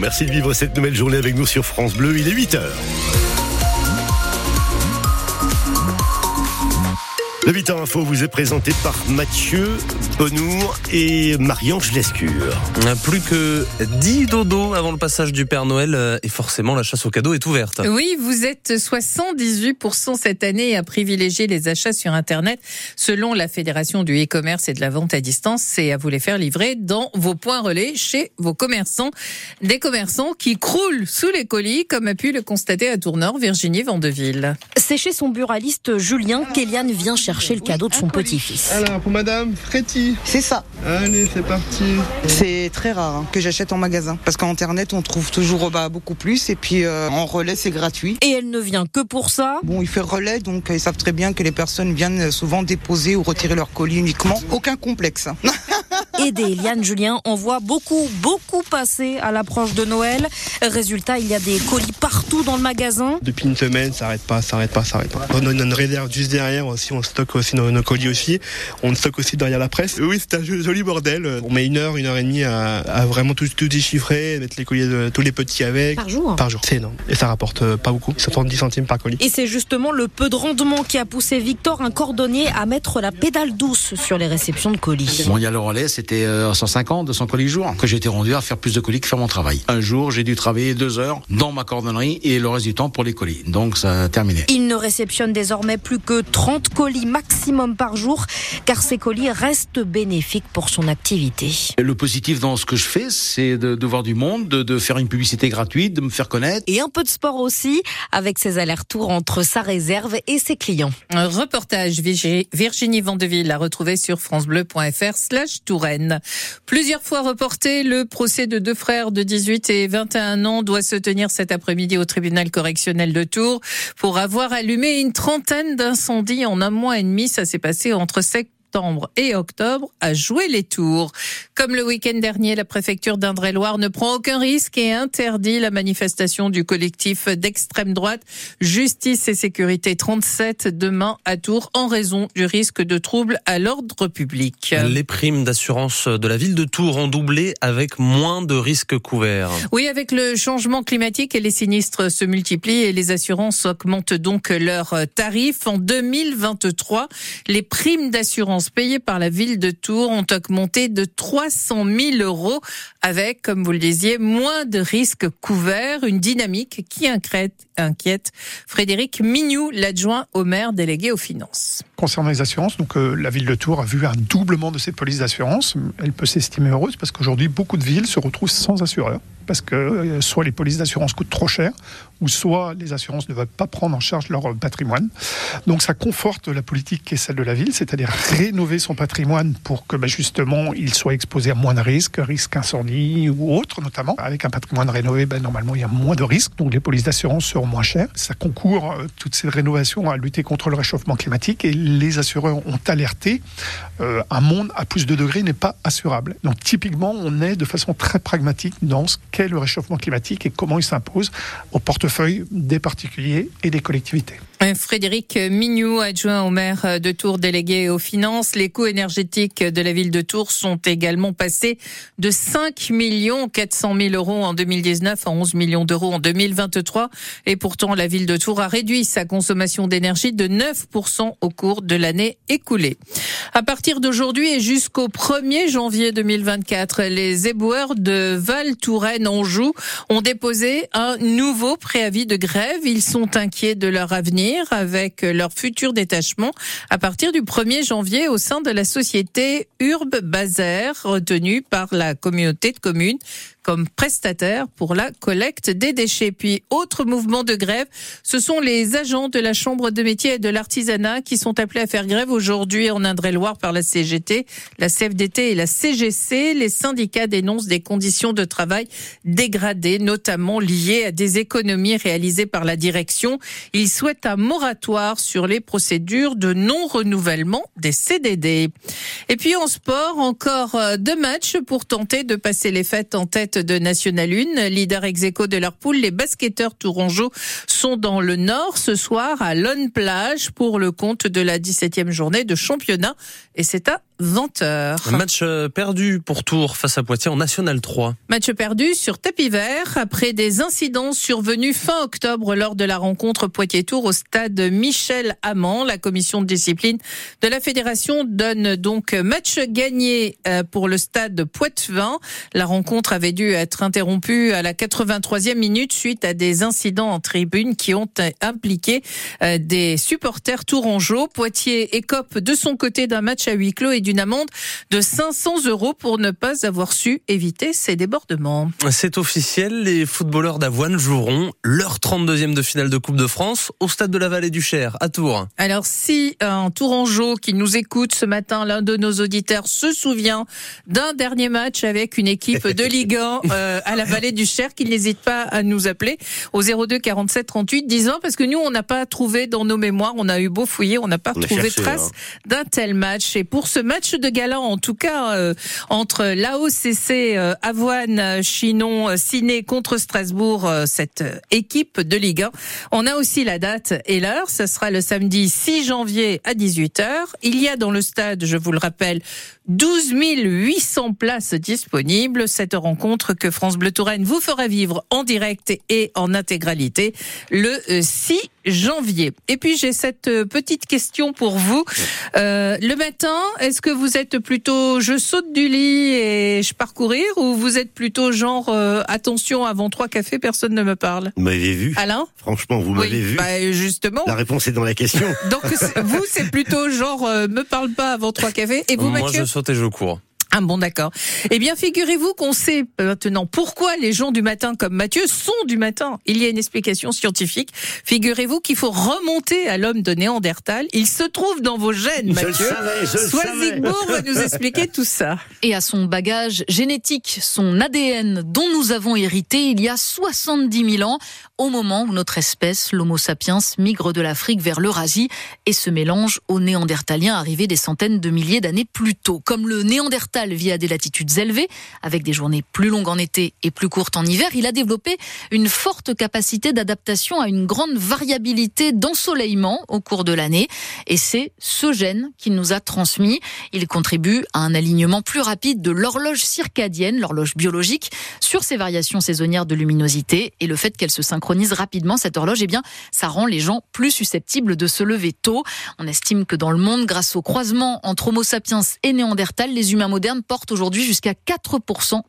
Merci de vivre cette nouvelle journée avec nous sur France Bleu. Il est 8 Le 8 h Info vous est présenté par Mathieu Bonour et Marie-Ange Lescure. Plus que 10 dodos avant le passage du Père Noël euh, et forcément la chasse aux cadeaux est ouverte. Oui, vous êtes 78% cette année à privilégier les achats sur Internet. Selon la Fédération du e-commerce et de la vente à distance, c'est à vous les faire livrer dans vos points relais chez vos commerçants. Des commerçants qui croulent sous les colis, comme a pu le constater à Tournord, Virginie Vandeville. C'est chez son buraliste Julien qu'Eliane vient chercher le cadeau de son petit-fils. Alors, pour Madame Fréty. C'est ça. Allez, c'est parti. C'est très rare hein, que j'achète en magasin. Parce qu'en Internet, on trouve toujours bah, beaucoup plus. Et puis, euh, en relais, c'est gratuit. Et elle ne vient que pour ça. Bon, il fait relais, donc ils savent très bien que les personnes viennent souvent déposer ou retirer leur colis uniquement. Aucun complexe. Aider Eliane Julien en voit beaucoup, beaucoup passer à l'approche de Noël. Résultat, il y a des colis partout dans le magasin. Depuis une semaine, ça n'arrête pas, ça n'arrête pas, ça n'arrête pas. On a une réserve juste derrière aussi, on stocke aussi nos, colis aussi. On stocke aussi derrière la presse. Oui, c'est un joli bordel. On met une heure, une heure et demie à, vraiment tout, tout déchiffrer, mettre les colis de tous les petits avec. Par jour Par jour. C'est énorme. Et ça rapporte euh, pas beaucoup. 70 centimes par colis. Et c'est justement le peu de rendement qui a poussé Victor, un cordonnier, à mettre la pédale douce sur les réceptions de colis. Bon, il y a le relais, c'était 150, 200 colis jour, que été rendu à faire plus de colis que faire mon travail. Un jour, j'ai dû travailler deux heures dans ma cordonnerie et le reste du temps pour les colis. Donc ça a terminé. Il ne réceptionne désormais plus que 30 colis maximum par jour, car ces colis restent bénéfiques pour son activité. Le positif dans ce que je fais, c'est de, voir du monde, de, de, faire une publicité gratuite, de me faire connaître. Et un peu de sport aussi, avec ses allers-retours entre sa réserve et ses clients. Un reportage Virginie Vandeville a retrouvé sur francebleu.fr slash Plusieurs fois reporté, le procès de deux frères de 18 et 21 ans doit se tenir cet après-midi au tribunal correctionnel de Tours pour avoir allumé une trentaine d'incendies en un mois et demi. Ça s'est passé entre septembre et octobre à jouer les tours. Comme le week-end dernier, la préfecture d'Indre-et-Loire ne prend aucun risque et interdit la manifestation du collectif d'extrême droite Justice et Sécurité 37 demain à Tours en raison du risque de troubles à l'ordre public. Les primes d'assurance de la ville de Tours ont doublé avec moins de risques couverts. Oui, avec le changement climatique et les sinistres se multiplient et les assurances augmentent donc leurs tarifs. En 2023, les primes d'assurance payées par la ville de Tours ont augmenté de 300 000 euros avec, comme vous le disiez, moins de risques couverts, une dynamique qui inquiète, inquiète Frédéric Mignou, l'adjoint au maire délégué aux finances. Concernant les assurances, donc euh, la ville de Tours a vu un doublement de ses polices d'assurance. Elle peut s'estimer heureuse parce qu'aujourd'hui beaucoup de villes se retrouvent sans assureur parce que euh, soit les polices d'assurance coûtent trop cher, ou soit les assurances ne veulent pas prendre en charge leur patrimoine. Donc ça conforte la politique qui est celle de la ville, c'est-à-dire rénover son patrimoine pour que bah, justement il soit exposé à moins de risques, risques incendie ou autres notamment. Avec un patrimoine rénové, bah, normalement il y a moins de risques, donc les polices d'assurance seront moins chères. Ça concourt, euh, toutes ces rénovations, à lutter contre le réchauffement climatique et les assureurs ont alerté, euh, un monde à plus de degrés n'est pas assurable. Donc typiquement on est de façon très pragmatique dans ce qu'est le réchauffement climatique et comment il s'impose au portefeuille des particuliers et des collectivités. Frédéric Mignou, adjoint au maire de Tours délégué aux finances. Les coûts énergétiques de la ville de Tours sont également passés de 5 millions 400 000 euros en 2019 à 11 millions d'euros en 2023. Et pourtant, la ville de Tours a réduit sa consommation d'énergie de 9% au cours de l'année écoulée. À partir d'aujourd'hui et jusqu'au 1er janvier 2024, les éboueurs de Val-Touraine-Anjou ont déposé un nouveau préavis de grève. Ils sont inquiets de leur avenir avec leur futur détachement à partir du 1er janvier au sein de la société Urbe Bazer, retenue par la communauté de communes comme prestataire pour la collecte des déchets. Puis, autre mouvement de grève, ce sont les agents de la Chambre de métier et de l'artisanat qui sont appelés à faire grève aujourd'hui en Indre-et-Loire par la CGT, la CFDT et la CGC. Les syndicats dénoncent des conditions de travail dégradées, notamment liées à des économies réalisées par la direction. Ils souhaitent un moratoire sur les procédures de non-renouvellement des CDD. Et puis en sport, encore euh, deux matchs pour tenter de passer les fêtes en tête de National 1. Leader ex de leur poule, les basketteurs tourangeaux sont dans le nord ce soir à Lone Plage pour le compte de la 17e journée de championnat. Et c'est à 20h. Match euh, perdu pour Tours face à Poitiers en National 3. Match perdu sur tapis vert après des incidents survenus fin octobre lors de la rencontre Poitiers-Tours au stade Michel Amand. La commission de discipline de la fédération donne donc match gagné euh, pour le stade Poitevin. La rencontre avait dû être interrompue à la 83e minute suite à des incidents en tribune qui ont impliqué euh, des supporters tourangeaux. Poitiers écope de son côté d'un match à huis clos et d'une amende de 500 euros pour ne pas avoir su éviter ces débordements. C'est officiel, les footballeurs d'Avoine joueront leur 32e de finale de Coupe de France au stade de la Vallée du Cher, à Tours. Alors si un Tourangeau qui nous écoute ce matin, l'un de nos auditeurs se souvient d'un dernier match avec une équipe de Ligue 1 euh, à la Vallée du Cher, qu'il n'hésite pas à nous appeler au 02 47 38 10 ans, parce que nous on n'a pas trouvé dans nos mémoires, on a eu beau fouiller, on n'a pas trouvé trace hein. d'un tel match. Et pour ce match de gala, en tout cas euh, entre l'AOCC, euh, Avoine, Chinon, Ciné contre Strasbourg, euh, cette équipe de Ligue 1. On a aussi la date et l'heure. Ce sera le samedi 6 janvier à 18h. Il y a dans le stade, je vous le rappelle, 12 800 places disponibles. Cette rencontre que France Bleu Touraine vous fera vivre en direct et en intégralité le 6 janvier. Et puis j'ai cette petite question pour vous. Euh, le matin, est-ce que vous êtes plutôt je saute du lit et je pars courir ou vous êtes plutôt genre euh, attention avant trois cafés personne ne me parle? Vous m'avez vu Alain? Franchement, vous m'avez vu bah, Justement. La réponse est dans la question. Donc vous c'est plutôt genre euh, me parle pas avant trois cafés et vous Moi Mathieu? je saute et je cours. Ah bon, d'accord. Eh bien, figurez-vous qu'on sait maintenant pourquoi les gens du matin comme Mathieu sont du matin. Il y a une explication scientifique. Figurez-vous qu'il faut remonter à l'homme de Néandertal. Il se trouve dans vos gènes, Mathieu. Je le savais, je le Swazigbourg va nous expliquer tout ça. Et à son bagage génétique, son ADN dont nous avons hérité il y a 70 000 ans, au moment où notre espèce, l'Homo sapiens, migre de l'Afrique vers l'Eurasie et se mélange aux Néandertaliens arrivés des centaines de milliers d'années plus tôt. Comme le Néandertal vit à des latitudes élevées, avec des journées plus longues en été et plus courtes en hiver, il a développé une forte capacité d'adaptation à une grande variabilité d'ensoleillement au cours de l'année. Et c'est ce gène qu'il nous a transmis. Il contribue à un alignement plus rapide de l'horloge circadienne, l'horloge biologique, sur ces variations saisonnières de luminosité et le fait qu'elle se rapidement, cette horloge, eh bien, ça rend les gens plus susceptibles de se lever tôt. On estime que dans le monde, grâce au croisement entre Homo sapiens et Néandertal, les humains modernes portent aujourd'hui jusqu'à 4%